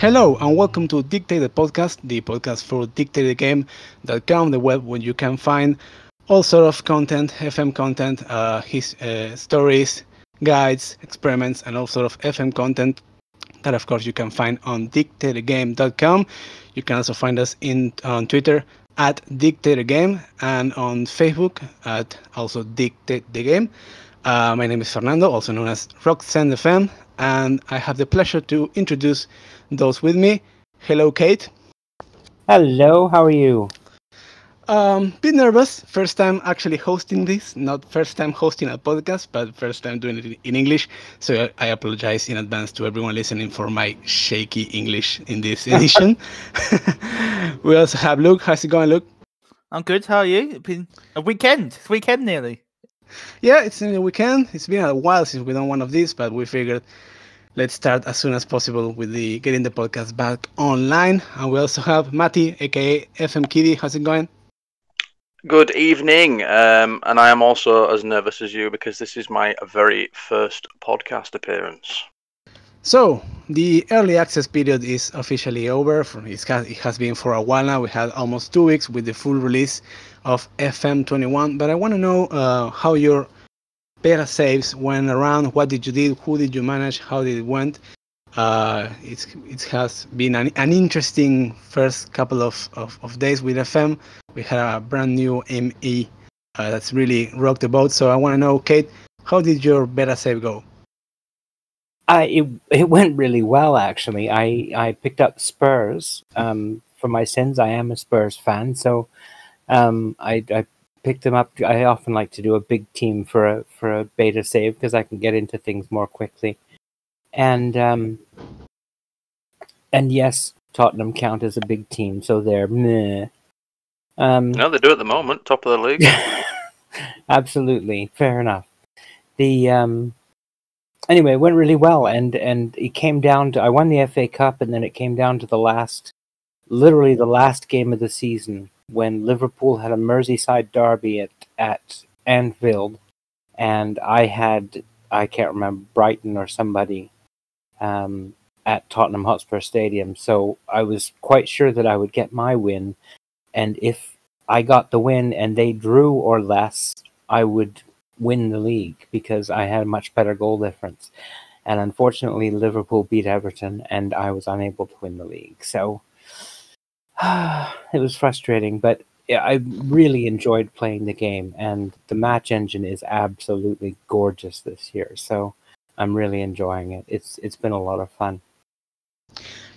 Hello and welcome to Dictate the Podcast, the podcast for dictatethegame.com, the web where you can find all sort of content, FM content, uh, his uh, stories, guides, experiments, and all sort of FM content that, of course, you can find on dictatethegame.com. You can also find us in on Twitter at dictatethem and on Facebook at also dictate the game. Uh, my name is Fernando, also known as Roxanne FM, and I have the pleasure to introduce those with me. Hello, Kate. Hello, how are you? Um, bit nervous. First time actually hosting this. Not first time hosting a podcast, but first time doing it in English. So I apologize in advance to everyone listening for my shaky English in this edition. we also have Luke. How's it going, Luke? I'm good. How are you? It's been a weekend. It's weekend nearly. Yeah, it's in the weekend. It's been a while since we done one of these, but we figured let's start as soon as possible with the getting the podcast back online. And we also have Matty, aka FM Kitty. How's it going? Good evening, um, and I am also as nervous as you because this is my very first podcast appearance. So the early access period is officially over. it has been for a while now. We had almost two weeks with the full release of FM21. But I want to know uh, how your beta saves went around. What did you do? Who did you manage? How did it went? uh, it, it has been an, an interesting first couple of, of, of, days with FM. We had a brand new ME uh, that's really rocked the boat. So I want to know, Kate, how did your beta save go? I it, it went really well actually. I, I picked up Spurs um, for my sins. I am a Spurs fan, so um, I, I picked them up. I often like to do a big team for a for a beta save because I can get into things more quickly and um, and yes, Tottenham count as a big team, so they're meh. Um, no, they do at the moment, top of the league. absolutely, fair enough. The um, anyway, it went really well, and and it came down to I won the FA Cup, and then it came down to the last, literally the last game of the season when Liverpool had a Merseyside derby at at Anfield, and I had I can't remember Brighton or somebody um, at Tottenham Hotspur Stadium. So I was quite sure that I would get my win. And if I got the win and they drew or less, I would win the league because I had a much better goal difference. And unfortunately, Liverpool beat Everton and I was unable to win the league. So it was frustrating, but I really enjoyed playing the game, and the match engine is absolutely gorgeous this year. So I'm really enjoying it. It's it's been a lot of fun.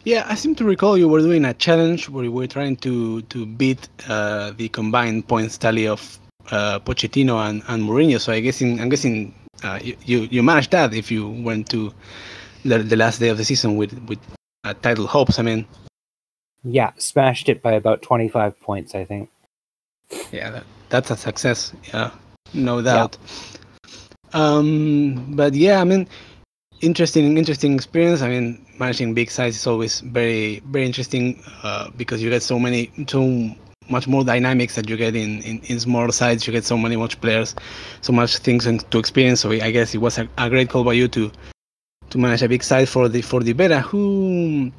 Yeah, I seem to recall you were doing a challenge where you were trying to to beat uh, the combined points tally of uh, Pochettino and, and Mourinho. So I guessing I'm guessing uh, you you managed that if you went to the, the last day of the season with with uh, title hopes. I mean, yeah, smashed it by about 25 points, I think. Yeah, that, that's a success. Yeah, no doubt. Yeah. Um, but yeah, I mean, interesting, interesting experience. I mean, managing big size is always very, very interesting uh, because you get so many, so much more dynamics that you get in, in, in small size. You get so many much players, so much things to experience. So I guess it was a, a great call by you to to manage a big size for the for the beta. Who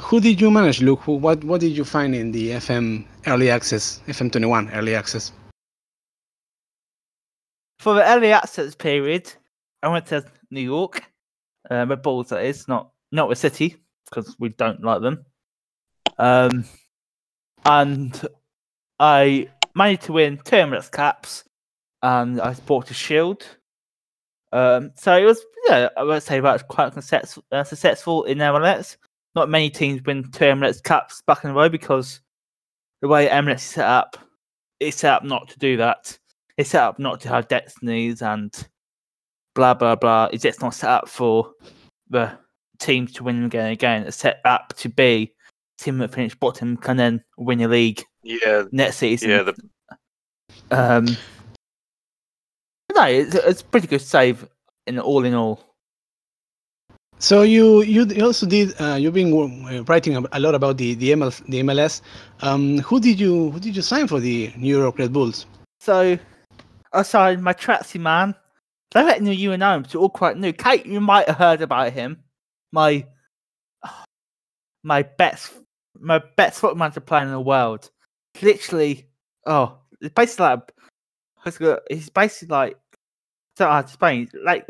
who did you manage, Luke? Who, what what did you find in the FM early access, FM21 early access? For the early access period, I went to New York, uh, Red Bulls that is, not not the city because we don't like them. Um, and I managed to win two Emirates caps, and I bought a shield. Um, so it was, yeah, I would say that was quite successful, uh, successful in MLS. Not many teams win two Emirates Cups back in a row because the way Emirates is set up, it's set up not to do that it's set up not to have destinies and blah blah blah. It's just not set up for the teams to win again and again. It's set up to be team that finish bottom can then win a league. Yeah, next season. Yeah, the... um, no, it's, it's a pretty good save in all in all. So you you also did uh, you've been uh, writing a lot about the the, ML, the MLS. Um, who did you who did you sign for the New York Red Bulls? So aside my Tratsy man, they're letting you and Gnome, so all quite new. Kate, you might have heard about him. My my best my best football manager player in the world. Literally, oh, it's basically like it's basically like so. I know explain. Like,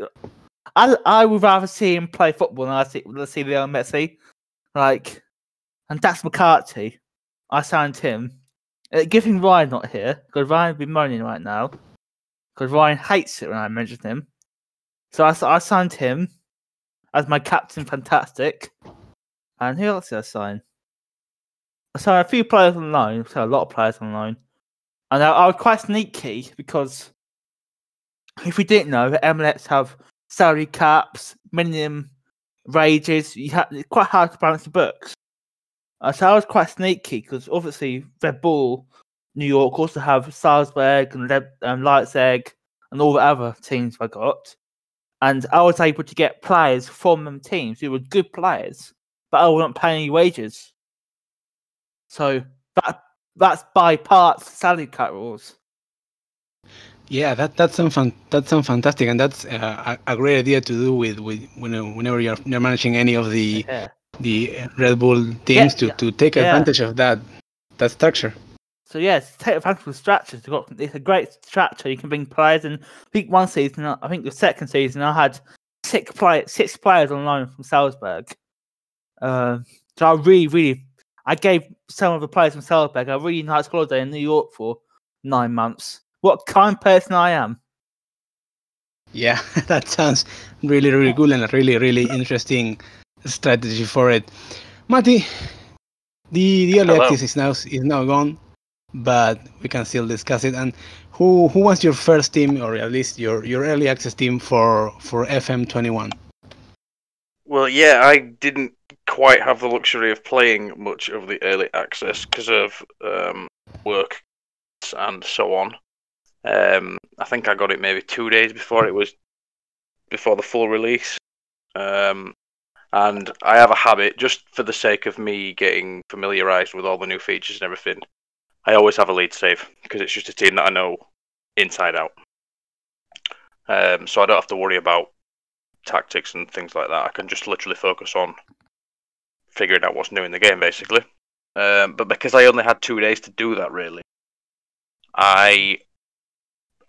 I I would rather see him play football than I see let's see Lionel Messi. Like, and that's McCarthy. I signed him. Uh, giving Ryan not here because Ryan would be moaning right now because Ryan hates it when I mention him. So I, I signed him as my captain, fantastic. And who else did I sign? I signed a few players on loan, so a lot of players on loan. And I, I was quite sneaky because if we didn't know, the MLS have salary caps, minimum wages. You have, it's quite hard to balance the books. Uh, so I was quite sneaky because obviously Red Bull, New York also have Salzburg and Le- um, Leipzig and all the other teams I got. And I was able to get players from them teams who were good players, but I wasn't paying any wages. So that that's by parts salary cut rules. Yeah, that that's some fun, that's some fantastic, and that's uh, a, a, great idea to do with with whenever you're, you're managing any of the yeah. the Red Bull teams yeah, to, to take yeah. advantage of that that structure. So yes, take advantage of structures. It's a great structure. You can bring players in. I think one season, I think the second season, I had six play six players on loan from Salzburg. Uh, so I really, really, I gave some of the players from Salzburg a really nice holiday in New York for nine months. What kind of person I am. Yeah, that sounds really, really cool and a really, really interesting strategy for it. Mati, the the early access is now is now gone but we can still discuss it. And who who was your first team, or at least your your early access team for for FM21? Well, yeah, I didn't quite have the luxury of playing much of the early access because of um, work and so on. Um, I think I got it maybe two days before it was before the full release. Um, and I have a habit, just for the sake of me getting familiarized with all the new features and everything, I always have a lead save because it's just a team that I know inside out. Um, so I don't have to worry about tactics and things like that. I can just literally focus on figuring out what's new in the game, basically. Um, but because I only had two days to do that, really, I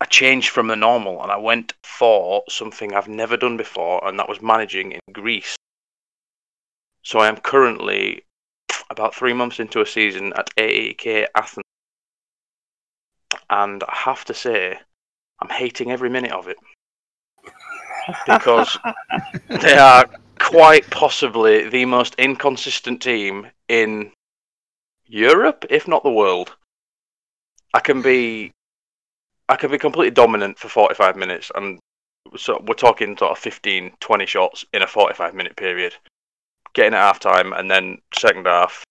I changed from the normal and I went for something I've never done before, and that was managing in Greece. So I am currently about three months into a season at AEK Athens, and I have to say, I'm hating every minute of it because they are quite possibly the most inconsistent team in Europe, if not the world. I can be, I could be completely dominant for 45 minutes, and so we're talking sort of 15, 20 shots in a 45 minute period getting at half time, and then second half,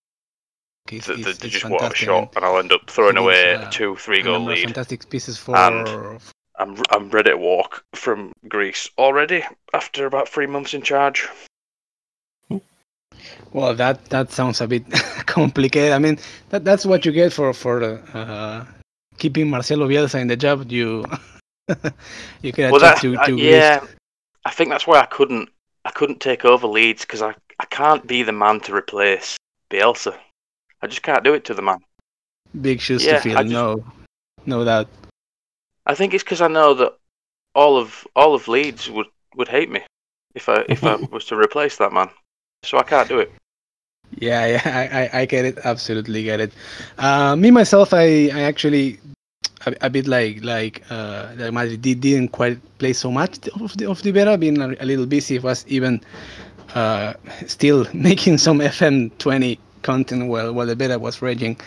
he's, they, they just won't a shot, and I'll end up throwing away uh, a two, three goal lead. Fantastic pieces for. And I'm I'm ready to walk from Greece already after about three months in charge. Well, that that sounds a bit complicated. I mean, that that's what you get for for uh, keeping Marcelo Bielsa in the job. You you can well, that, to, to uh, yeah. I think that's why I couldn't I couldn't take over Leeds because I I can't be the man to replace Bielsa. I just can't do it to the man. Big shoes yeah, to fill. No, no doubt. I think it's because I know that all of all of Leeds would, would hate me if I if I was to replace that man. So I can't do it. Yeah, yeah, I, I get it. Absolutely get it. Uh, me myself, I, I actually a, a bit like like uh, Madrid didn't quite play so much of the of the beta, being a, a little busy. Was even uh, still making some FM20 content while, while the beta was raging.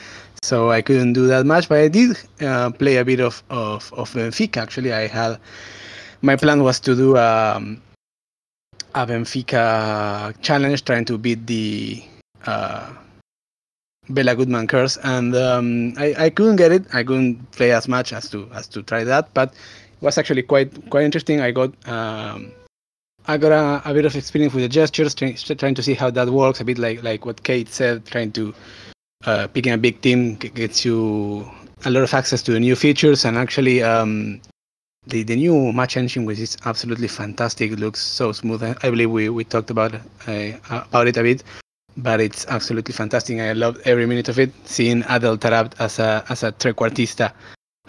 So I couldn't do that much, but I did uh, play a bit of, of, of Benfica. Actually, I had my plan was to do um, a Benfica challenge, trying to beat the uh, Béla Guttmann curse, and um, I, I couldn't get it. I couldn't play as much as to as to try that, but it was actually quite quite interesting. I got um, I got a, a, bit of experience with the gestures, trying, trying to see how that works. A bit like like what Kate said, trying to uh, picking a big team gets you a lot of access to the new features, and actually um, the the new match engine, which is absolutely fantastic, looks so smooth. I believe we, we talked about uh, about it a bit. But it's absolutely fantastic. I love every minute of it. Seeing Adel Taarabt as a as a trequartista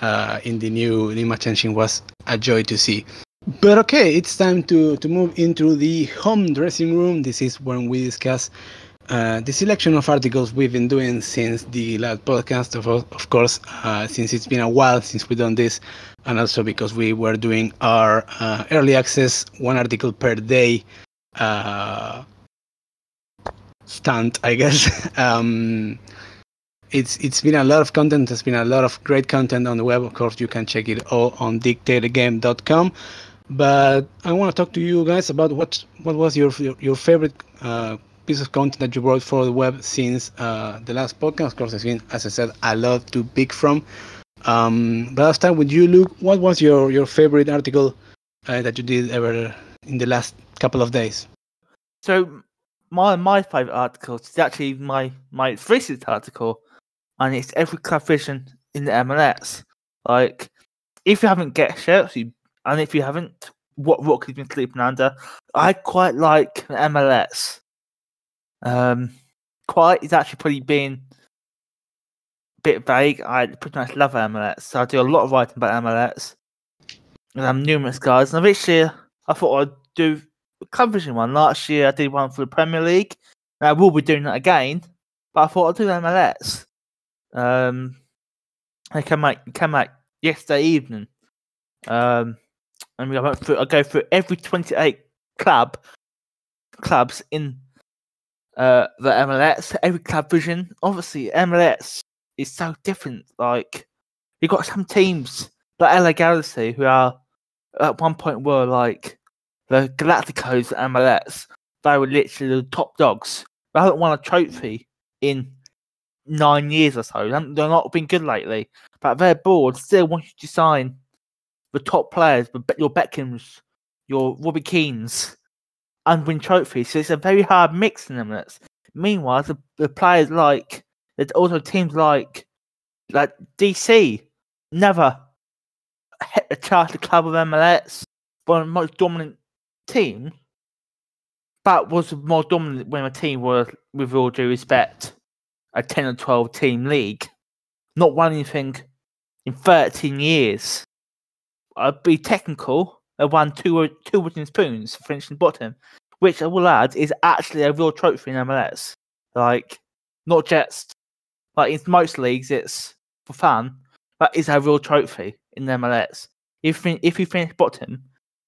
uh, in the new Lima engine was a joy to see. But okay, it's time to to move into the home dressing room. This is when we discuss uh, the selection of articles we've been doing since the last podcast, of, of course, uh, since it's been a while since we've done this, and also because we were doing our uh, early access one article per day uh, stunt, I guess. um, it's it's been a lot of content. There's been a lot of great content on the web. Of course, you can check it all on dictategame.com. But I want to talk to you guys about what what was your your, your favorite uh, piece of content that you brought for the web since uh, the last podcast. Of course, there's been, as I said, a lot to pick from. Um, but last time with you, Luke, what was your your favorite article uh, that you did ever in the last couple of days? So my my favorite article is actually my my recent article, and it's every club vision in the MLS. Like, if you haven't get you, and if you haven't, what rock you've been sleeping under, I quite like MLS. Um, quite is actually pretty being a bit vague. I pretty much love MLS, so I do a lot of writing about MLS. And I'm numerous guys, and this year I thought I'd do vision one. Last year I did one for the Premier League. I will be doing that again, but I thought I'd do MLS. Um, I came out came out yesterday evening. Um, and we went through. I go through every twenty-eight club clubs in uh the MLS. Every club vision. Obviously, MLS is so different. Like you got some teams like LA Galaxy who are at one point were like the Galacticos and MLS. They were literally the top dogs. They haven't won a trophy in nine years or so. They're not been good lately. But their board still wants you to sign the top players, your Beckhams, your Robbie Keanes, and win trophies. So it's a very hard mix in them. Meanwhile, the, the players like there's also teams like like DC never hit the charter club of MLS, one of the most dominant team, but was more dominant when a team was, with all due respect, a 10 or 12 team league. Not won anything in 13 years. I'd be technical. I won two two wooden spoons for finishing bottom, which I will add is actually a real trophy in MLS. Like, not just like in most leagues, it's for fun, but it's a real trophy in MLS. If if you finish bottom,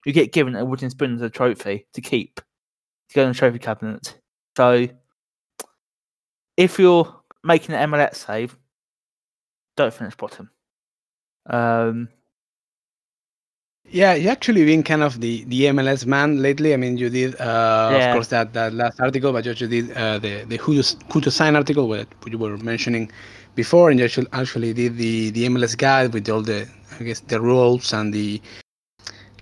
you get given a wooden spoon as a trophy to keep to go in the trophy cabinet. So, if you're making an MLS save, don't finish bottom. Um, yeah, you actually been kind of the, the MLS man lately. I mean, you did, uh, Yeah. of course, that, that last article, but you also did uh, the the who to, who to sign article, what you were mentioning before, and you actually, actually did the, the MLS guide with all the, I guess, the rules and the,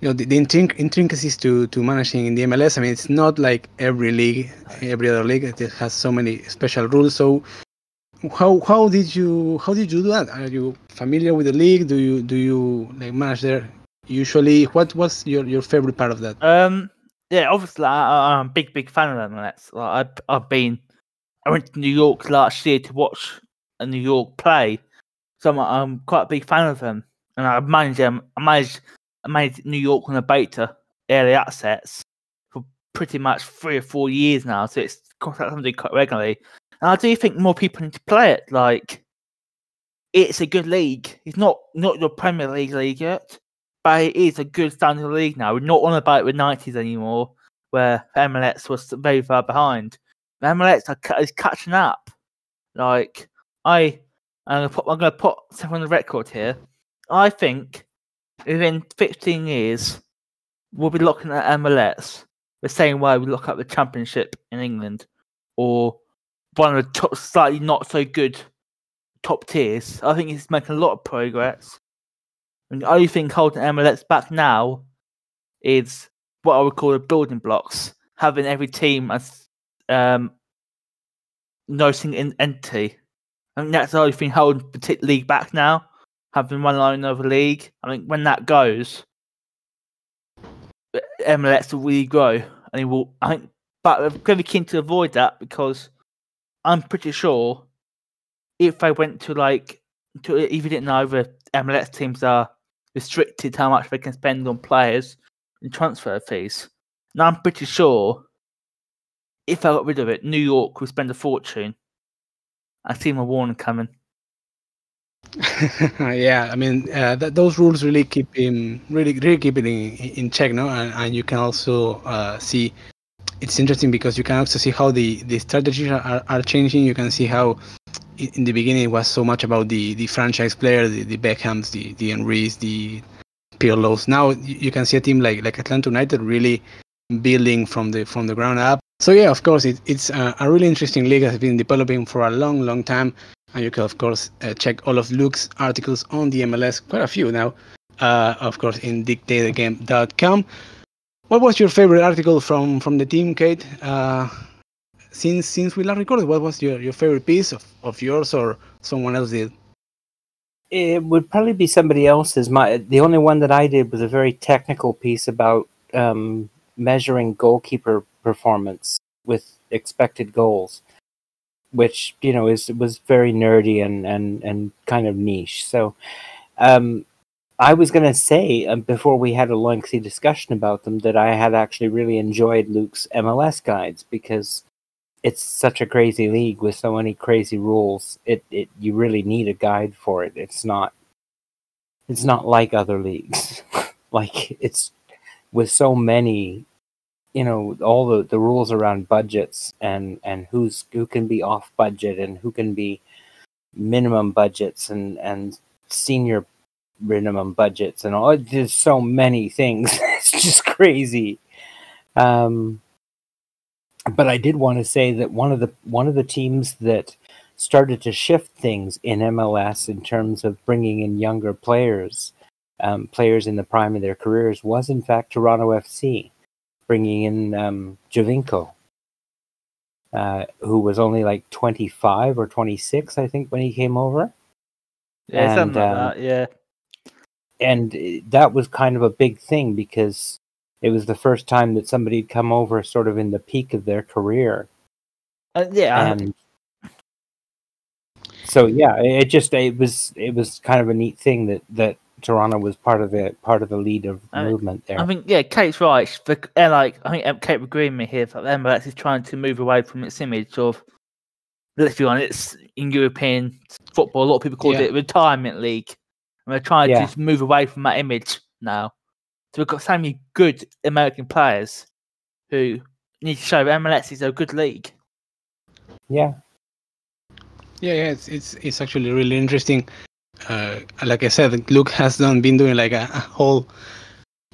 you know, the, the intricacies to, to managing in the MLS. I mean, it's not like every league, every other league, it has so many special rules. So, how how did you how did you do that? Are you familiar with the league? Do you do you like manage there usually? What was your, your favorite part of that? Um, yeah, obviously I, I'm a big, big fan of MLS. Like I've, I've been, I went to New York last year to watch a New York play, so I'm, I'm quite a big fan of them. And I managed them. I managed, Managed New York on a beta early access for pretty much three or four years now. So it's something quite regularly. And I do think more people need to play it. Like, it's a good league. It's not not your Premier League league yet but it is a good standard league now. We're not on about the nineties anymore, where MLS was very far behind. The are, is catching up. Like I, I'm gonna put, I'm gonna put something on the record here. I think within 15 years, we'll be looking at MLS the same way we look at the Championship in England, or one of the top, slightly not so good top tiers. I think it's making a lot of progress. And the only thing holding MLS back now is what I would call the building blocks, having every team as um, no single entity. I think that's the only thing holding the league back now, having over the league. I think when that goes, MLS will really grow, and it will. I think, but I'm going to be keen to avoid that because I'm pretty sure if they went to like to if you didn't know the MLS teams are restricted how much they can spend on players and transfer fees. Now I'm pretty sure if I got rid of it, New York would spend a fortune. I see my warning coming. yeah, I mean uh, th- those rules really keep him really really keep it in, in check, no? And, and you can also uh, see it's interesting because you can also see how the the strategies are, are changing. You can see how in the beginning it was so much about the the franchise players, the, the Beckhams, the the Henrys, the Pirlos. Now you can see a team like like Atlanta United really building from the from the ground up. So yeah, of course, it, it's a, a really interesting league. Has been developing for a long, long time, and you can of course uh, check all of Luke's articles on the MLS, quite a few now, uh, of course, in dictatethegame.com. What was your favorite article from from the team, Kate? Uh, since since we last recorded, what was your, your favorite piece of, of yours or someone else did? It would probably be somebody else's. My the only one that I did was a very technical piece about um, measuring goalkeeper performance with expected goals, which you know is was very nerdy and and and kind of niche. So, um, I was going to say um, before we had a lengthy discussion about them that I had actually really enjoyed Luke's MLS guides because it's such a crazy league with so many crazy rules. It it you really need a guide for it. It's not it's not like other leagues. like it's with so many you know all the, the rules around budgets and and who's who can be off budget and who can be minimum budgets and and senior minimum budgets and all there's so many things. It's just crazy. Um but i did want to say that one of the one of the teams that started to shift things in mls in terms of bringing in younger players um, players in the prime of their careers was in fact toronto fc bringing in um, Giovinco, uh, who was only like 25 or 26, I think, when he came over. Yeah, And, something like um, that. Yeah. And uh, that was kind of a big thing because it was the first time that somebody had come over sort of in the peak of their career. Uh, yeah. And so, yeah, it it just, it was, it was kind of a neat thing that, that Toronto was part of the, part of the lead of I- movement there. I think yeah, Kate's right. The, and like I think Kate would agree with me here that MLS is trying to move away from its image of let's be honest, in European football, a lot of people called Yeah. it retirement league, and they're trying Yeah. to just move away from that image now. So we've got so many good American players who need to show that MLS is a good league. yeah. Yeah, yeah, it's it's it's actually really interesting. Uh, like I said, Luke has done been doing like a, a whole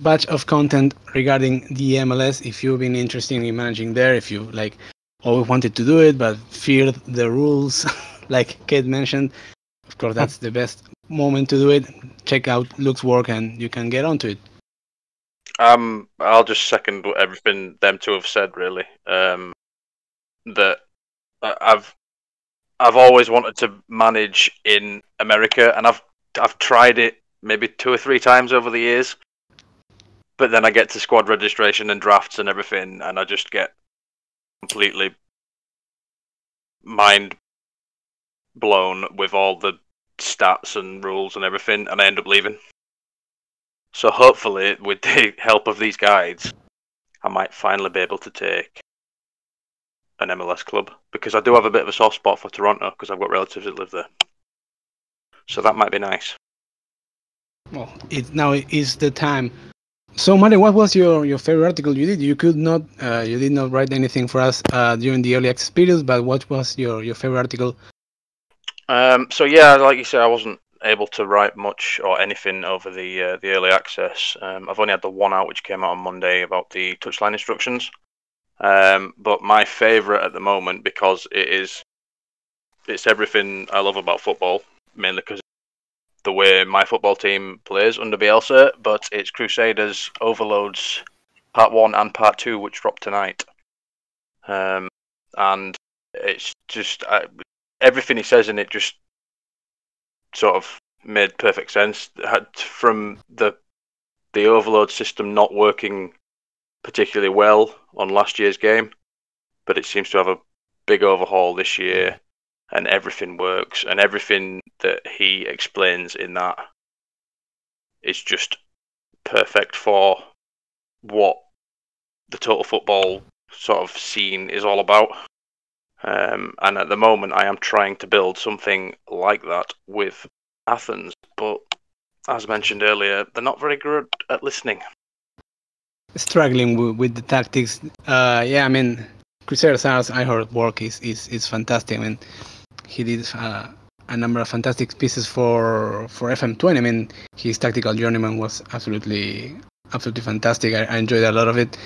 batch of content regarding the MLS. If you've been interested in managing there, if you like always wanted to do it but feared the rules, like Kate mentioned, of course that's the best moment to do it. Check out Luke's work and you can get onto it. Um, I'll just second everything them two have said. Really, um, that I've I've always wanted to manage in America, and I've I've tried it maybe two or three times over the years. But then I get to squad registration and drafts and everything, and I just get completely mind blown with all the stats and rules and everything, and I end up leaving. So hopefully, with the help of these guides, I might finally be able to take an MLS club because I do have a bit of a soft spot for Toronto because I've got relatives that live there. So that might be nice. Well, it now is the time. So, Mario, what was your, your favorite article you did? You could not, uh, you did not write anything for us uh, during the early access period, but what was your, your favorite article? Um, so yeah, like you said, I wasn't able to write much or anything over the uh, the early access. Um, I've only had the one out which came out on Monday about the touchline instructions. Um, but my favourite at the moment because it is it's everything I love about football, mainly because the way my football team plays under Bielsa. But it's Crusaders Overloads Part One and Part Two, which drop tonight. Um, and it's just everything he says in it just sort of made perfect sense. Had from the the overload system not working particularly well on last year's game, but it seems to have a big overhaul this year, and everything works, and everything that he explains in that is just perfect for what the total football sort of scene is all about. Um, and at the moment, I am trying to build something like that with Athens, but as mentioned earlier, they're not very good at listening. Struggling with, the tactics. Uh, yeah, I mean, Crusader Sars, I heard work is, is, is fantastic. I mean, he did uh, a number of fantastic pieces for for FM20. I mean, his tactical journeyman was absolutely absolutely fantastic. I, I enjoyed a lot of it,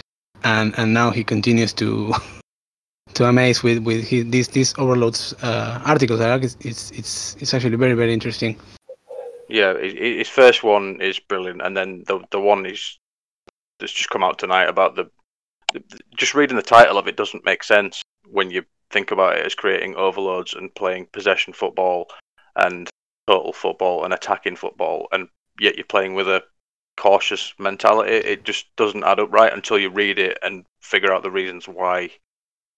and and now he continues to to amaze with with his, these these overloads uh, articles. I it's, it's it's it's actually very very interesting. Yeah, his first one is brilliant, and then the the one is that's just come out tonight about the, the just reading the title of it doesn't make sense when you think about it as creating overloads and playing possession football and total football and attacking football, and yet you're playing with a cautious mentality. It just doesn't add up right until you read it and figure out the reasons why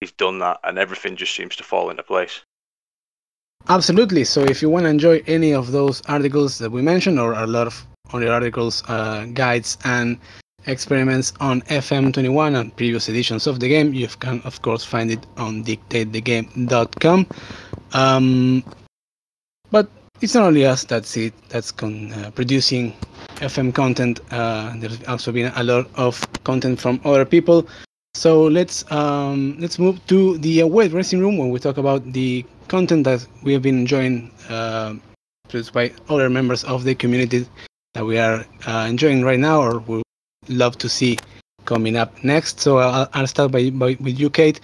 he's done that, and everything just seems to fall into place. Absolutely. So if you want to enjoy any of those articles that we mentioned, or a lot of other articles, uh, guides, and experiments on FM21 and previous editions of the game, you can of course find it on dictatethegame.com. Um, but it's not only us that's it that's con- uh, producing FM content. Uh, there's also been a lot of content from other people. So let's um, let's move to the away dressing room when we talk about the content that we have been enjoying uh, produced by other members of the community that we are uh, enjoying right now or would love to see coming up next. So I'll, I'll start by, by, with you, Kate.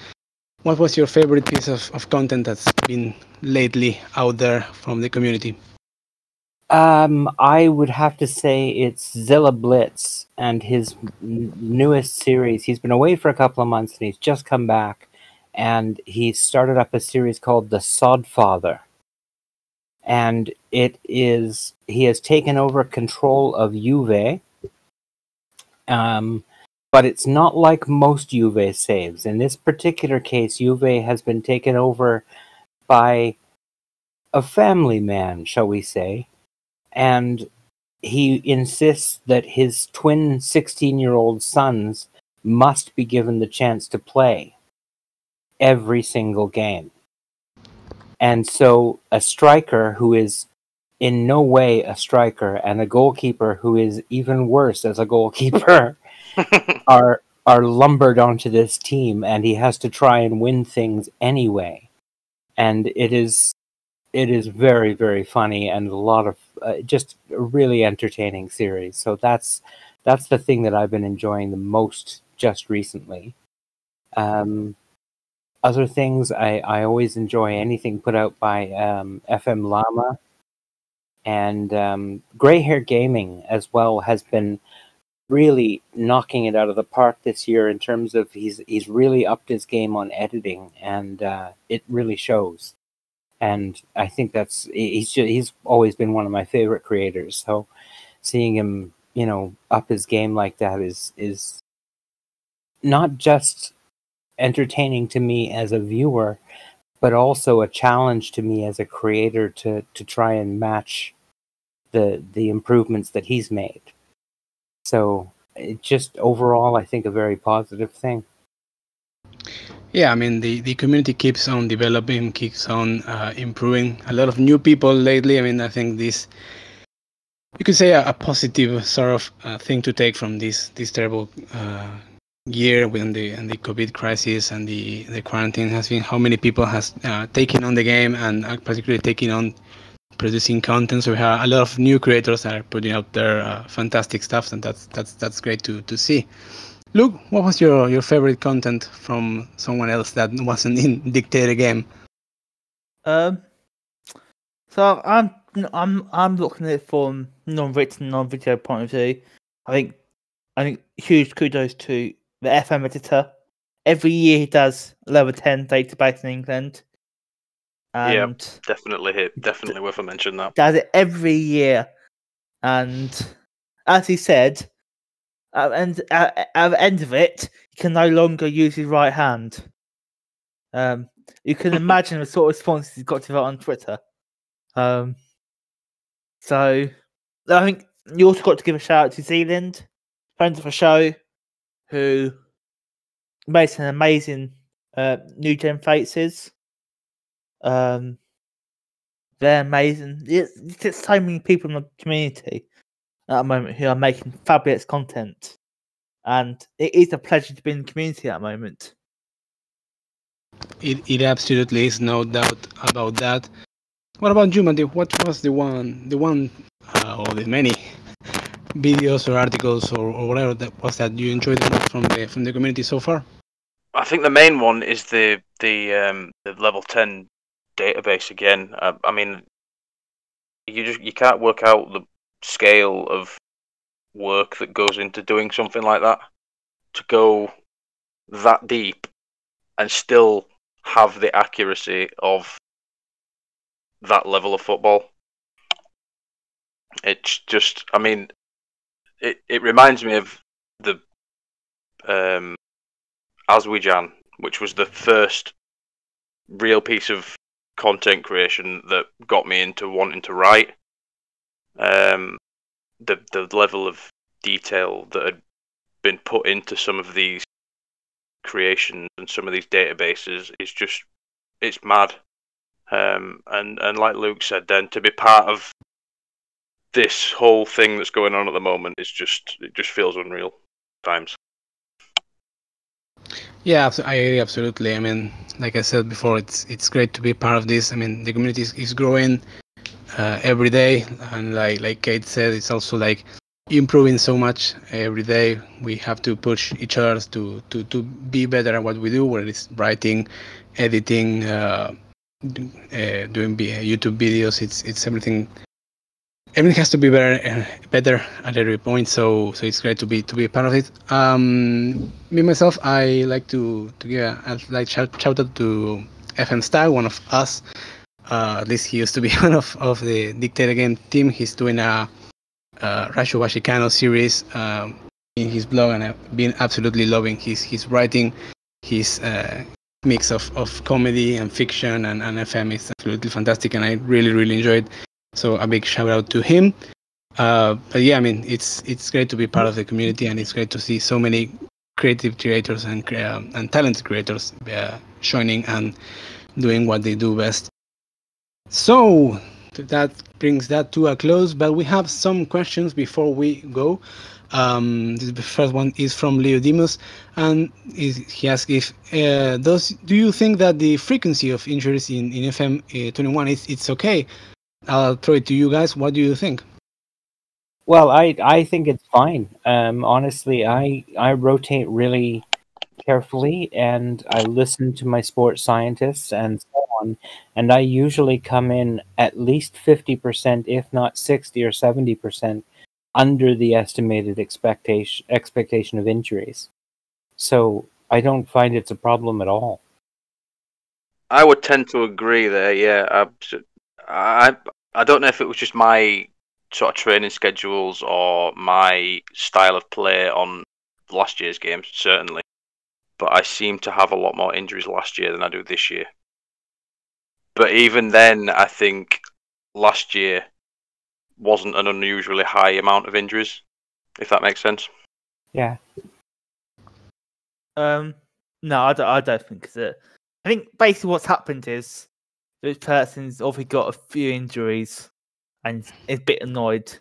What was your favorite piece of, of content that's been lately out there from the community? Um, I would have to say it's Zilla Blitz and his n- newest series. He's been away for a couple of months and he's just come back, and he started up a series called The Sod Father. And it is he has taken over control of Juve. Um, but it's not like most Juve saves. In this particular case, Juve has been taken over by a family man, shall we say, and he insists that his twin 16 year old sons must be given the chance to play every single game. And so a striker who is in no way a striker and a goalkeeper who is even worse as a goalkeeper are are lumbered onto this team and he has to try and win things anyway. And it is it is very very funny and a lot of uh, just a really entertaining series. So that's that's the thing that I've been enjoying the most just recently. Um, other things I, I always enjoy anything put out by um, FM Llama and um, Gray Hair Gaming as well has been really knocking it out of the park this year in terms of he's he's really upped his game on editing and uh, it really shows and I think that's he's just, he's always been one of my favorite creators. So seeing him, you know, up his game like that is is not just entertaining to me as a viewer, but also a challenge to me as a creator to to try and match the the improvements that he's made. So it just overall, I think a very positive thing. Yeah, I mean the, the community keeps on developing, keeps on uh, improving. A lot of new people lately. I mean, I think this you could say a, a positive sort of uh, thing to take from this this terrible uh, year when the and the COVID crisis and the the quarantine has been how many people has uh, taken on the game and uh, particularly taking on producing content. So we have a lot of new creators that are putting out their uh, fantastic stuff, and that's that's that's great to to see. Luke, what was your, your favorite content from someone else that wasn't in Dictator game? Um, so I'm I'm I'm looking at it from non-written, non-video point of view. I think I think huge kudos to the FM editor. Every year he does level ten database in England. And yeah, definitely hit, definitely worth a mention that. Does it every year, and as he said, uh, and at, at, the end of it, he can no longer use his right hand. Um, you can imagine the sort of responses he's got to that on Twitter. Um, so I think you also got to give a shout out to Zealand, friends of the show, who made some amazing uh, new gen faces. Um, they're amazing. It's, it's so many people in the community at the moment who are making fabulous content, and it is a pleasure to be in the community at the moment. It, it absolutely is, no doubt about that. What about you, Matthew? What was the one, the one, uh, or the many videos or articles or, or whatever that was that you enjoyed the most from the from the community so far? I think the main one is the the um, the level ten database again. Uh, I mean, you just you can't work out the scale of work that goes into doing something like that. To go that deep and still have the accuracy of that level of football. It's just, I mean, it, it reminds me of the um, Aswijan, which was the first real piece of content creation that got me into wanting to write. Um, the the level of detail that had been put into some of these creations and some of these databases is just it's mad. Um, and and like Luke said, then to be part of this whole thing that's going on at the moment is just it just feels unreal times. Yeah, I agree absolutely. I mean, like I said before, it's it's great to be part of this. I mean, the community is, is growing uh, every day, and like like Kate said, it's also like improving so much every day. We have to push each other to to to be better at what we do, whether it's writing, editing, uh, uh, doing YouTube videos. It's it's everything everything has to be better uh, better at every point so so it's great to be to be a part of it. Um me myself i like to to give a, a like shout, shout out to fm style one of us. Uh, at least he used to be one of, of the dictator game team. He's doing a uh, Rasho Washikano series um, in his blog and I've been absolutely loving his his writing. His uh, mix of, of comedy and fiction and, and FM is absolutely fantastic and I really really enjoyed so a big shout out to him. Uh, but yeah, I mean, it's it's great to be part of the community, and it's great to see so many creative creators and uh, and talented creators uh, joining and doing what they do best. So that brings that to a close. But we have some questions before we go. Um, the first one is from Leo Demus, and he asks if uh, does do you think that the frequency of injuries in, in FM uh, 21 is it's okay? I'll throw it to you guys. What do you think? Well, I I think it's fine. Um, honestly, I I rotate really carefully and I listen to my sports scientists and so on. And I usually come in at least fifty percent, if not sixty or seventy percent, under the estimated expectation expectation of injuries. So I don't find it's a problem at all. I would tend to agree there. Yeah, I I don't know if it was just my sort of training schedules or my style of play on last year's games, certainly. But I seem to have a lot more injuries last year than I do this year. But even then, I think last year wasn't an unusually high amount of injuries, if that makes sense. Yeah. Um, no, I don't, I don't think that. I think basically what's happened is this person's obviously got a few injuries and is a bit annoyed.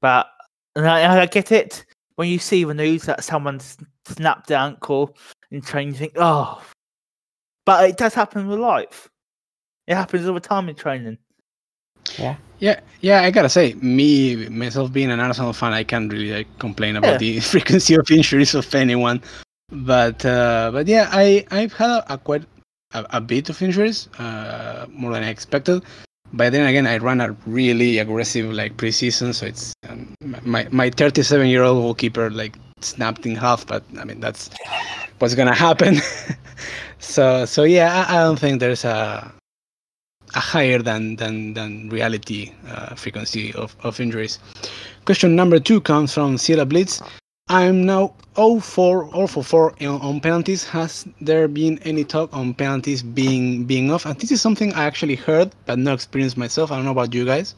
But and I, I get it. When you see the news that someone snapped their ankle in training, you think, oh. But it does happen in real life. It happens all the time in training. Yeah. Yeah, yeah. I gotta say, me myself being an Arsenal fan, I can't really like, complain about yeah. the frequency of injuries of anyone. But uh, but yeah, I I've had a, a quite a, a bit of injuries, uh, more than I expected. But then again, I ran a really aggressive like preseason, so it's um, my my 37 year old goalkeeper like snapped in half. But I mean that's what's gonna happen. so so yeah, I, I, don't think there's a a higher than than than reality uh, frequency of, of injuries. Question number two comes from Sierra Blitz. I'm now 0 for 0 for 4 on, on penalties. Has there been any talk on penalties being being off? And this is something I actually heard but not experienced myself. I don't know about you guys.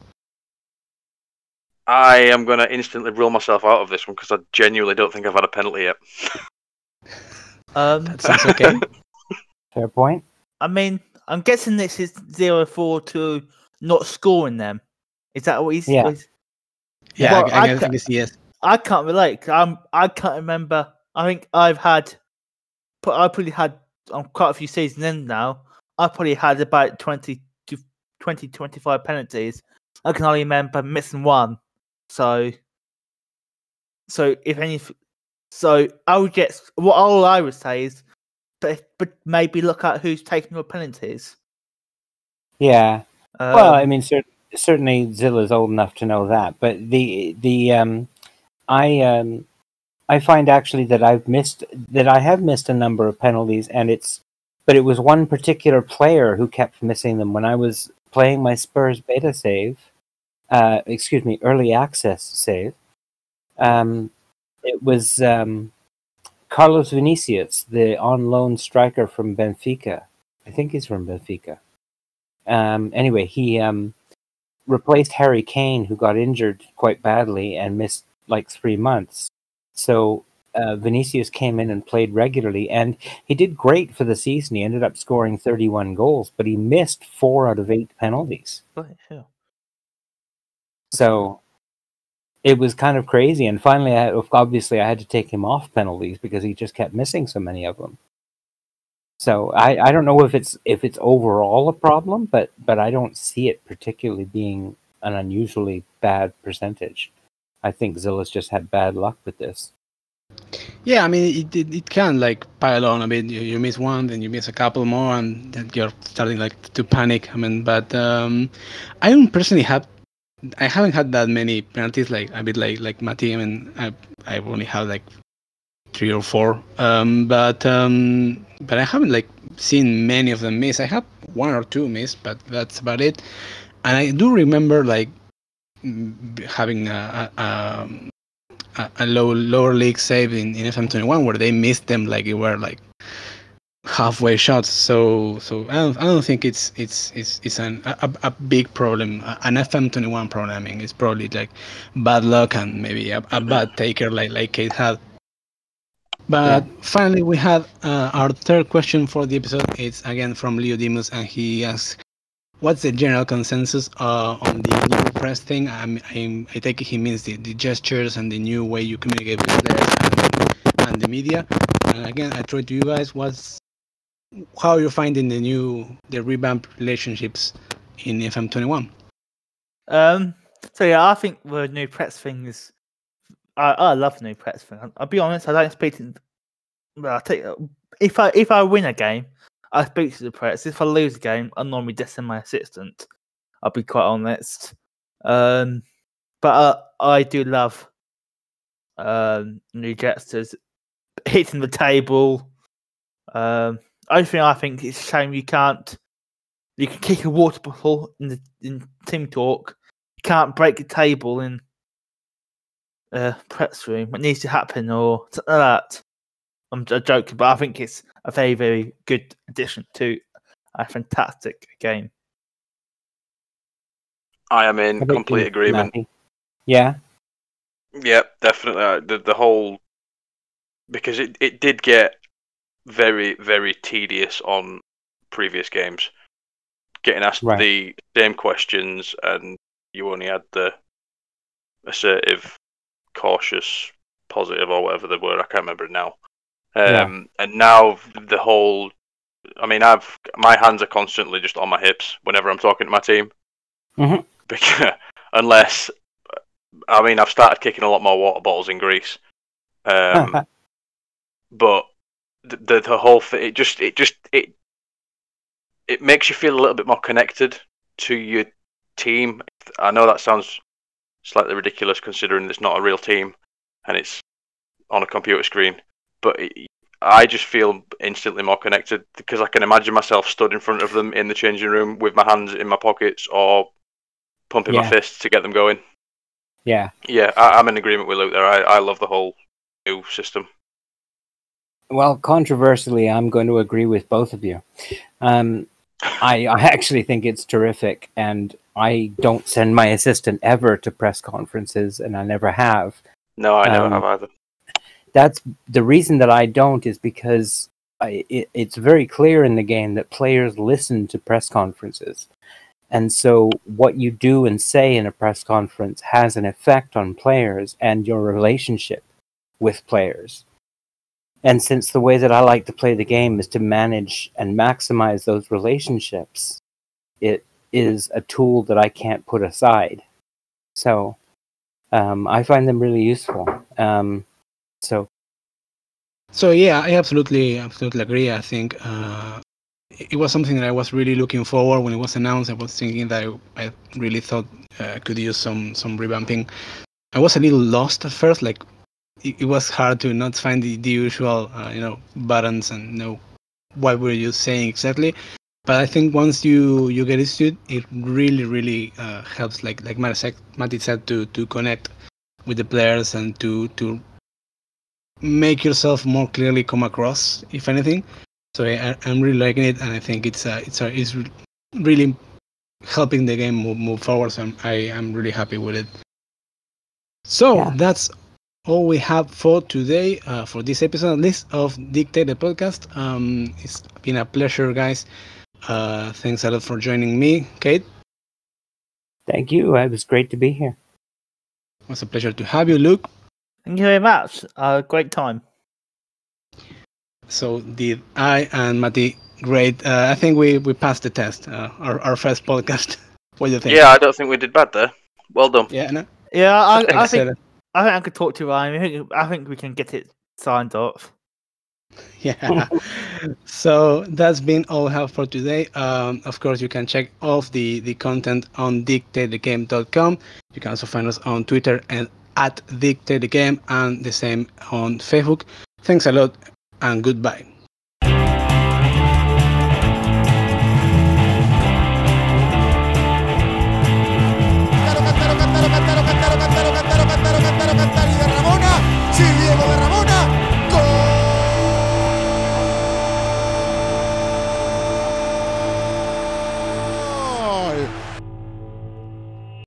I am going to instantly rule myself out of this one because I genuinely don't think I've had a penalty yet. Um, That sounds okay. Fair point. I mean, I'm guessing this is zero four to not scoring them. Is that what he's? Yeah. what he's- yeah, Well, I, I, I guess, ca- I guess yes. I can't relate. I'm. I can't remember. I think I've had. I probably had on quite a few seasons in now. I probably had about 20 to 20, 25 penalties. I can only remember missing one. So. So if any, so I would get what all I would say is, but but maybe look at who's taking your penalties. Yeah. Um, well, I mean, cer- certainly Zilla's old enough to know that, but the the um, I um, I find actually that I've missed that I have missed a number of penalties, and it's but it was one particular player who kept missing them when I was playing my Spurs beta save. Uh, excuse me, early access save. Um, it was um, Carlos Vinicius, the on loan striker from Benfica. I think he's from Benfica. Um, anyway, he um, replaced Harry Kane, who got injured quite badly and missed like three months. So uh, Vinicius came in and played regularly, and he did great for the season. He ended up scoring 31 goals, but he missed four out of eight penalties. So it was kind of crazy. And finally, I, obviously, I had to take him off penalties because he just kept missing so many of them. So I, I don't know if it's if it's overall a problem, but but I don't see it particularly being an unusually bad percentage. I think Zilla's just had bad luck with this. Yeah, I mean, it, it, it can like pile on a bit. You, you miss one, then you miss a couple more, and then you're starting like to panic. I mean, but um, I don't personally have, I haven't had that many penalties. Like a bit like like Mati. I mean, I I only have like three or four. Um, but um, but I haven't like seen many of them miss. I have one or two miss, but that's about it. And I do remember like having a, a, a, low lower league save in, in FM21 where they missed them like it were like halfway shots. So so I don't, I don't think it's it's it's it's an a, a big problem. An FM21 programming is probably like bad luck and maybe a, a bad taker like like Kate had. But finally, we have uh, our third question for the episode. It's again from Leo Demus, and he asks, "What's the general consensus uh, on the new press thing?" I'm, I'm, I take it he means the, the gestures and the new way you communicate with players and, and the media. And again, I throw it to you guys. What's how you're finding the new the revamped relationships in FM21? Um. So yeah, I think the new press thing is. I, I love the new press thing. I'll, be honest. I don't to. Well, I take if I if I win a game, I speak to the press. If I lose a game, I normally just my assistant. I'll be quite honest. Um, but uh, I do love um new gestures, hitting the table. Um, only thing I think it's a shame you can't. You can kick a water bottle in the in team talk. You can't break a table in uh press room. It needs to happen or something like that. I'm j- joking, but I think it's a very very good addition to a fantastic game. I am in complete agreement. Matty? Yeah, Yeah, definitely. Uh, The the whole because it it did get very very tedious on previous games, getting asked Right. the same questions and you only had the assertive, cautious, positive or whatever the word I can't remember it now. Yeah. Um, and now the whole. I mean, I've my hands are constantly just on my hips whenever I'm talking to my team. Mhm. Because unless, I mean, I've started kicking a lot more water bottles in Greece. Um, but the, the the whole thing, it just it just it it makes you feel a little bit more connected to your team. I know that sounds slightly ridiculous considering it's not a real team and it's on a computer screen, but it, I just feel instantly more connected because I can imagine myself stood in front of them in the changing room with my hands in my pockets or pumping my fists to get them going. yeah. Yeah, I, I'm in agreement with Luke there. I, I love the whole new system. Well, controversially, I'm going to agree with both of you. Um, I, I actually think it's terrific, and I don't send my assistant ever to press conferences, and I never have. No, I never Um, have either. That's the reason that I don't is because I, it, it's very clear in the game that players listen to press conferences. And so, what you do and say in a press conference has an effect on players and your relationship with players. And since the way that I like to play the game is to manage and maximize those relationships, it is a tool that I can't put aside. So, um, I find them really useful. Um, so, So yeah, I absolutely, absolutely agree. I think uh, it was something that I was really looking forward when it was announced. I was thinking that I, I really thought uh, could use some some revamping. I was a little lost at first. Like it, it was hard to not find the, the usual, uh, you know, buttons and know what were you saying exactly. But I think once you you get used to it, it really really uh, helps. Like like Mati said, Mati said to to connect with the players and to to make yourself more clearly come across, if anything. So I, I'm really liking it, and I think it's uh, it's uh, it's really helping the game move, move forward. So I'm, I am really happy with it. So Yeah. that's all we have for today uh, for this episode, at least of Dictate the podcast. Um, it's been a pleasure, guys. Uh, thanks a lot for joining me, Kate. thank you. It was great to be here. It was a pleasure to have you, Luke. Thank you very much. Uh, great time. So did I and Mati. Great. Uh, I think we, we passed the test. Uh, our our first podcast. what do you think? Yeah, I don't think we did bad there. Well done. Yeah. No? Yeah, I, I Excellent. think I think I could talk to Ryan. I think, I think we can get it signed off. Yeah. so that's been all we have for today. Um, of course, you can check off the, the content on dictatethegame.com. You can also find us on Twitter and at dictate the game and the same on Facebook. Thanks a lot and goodbye.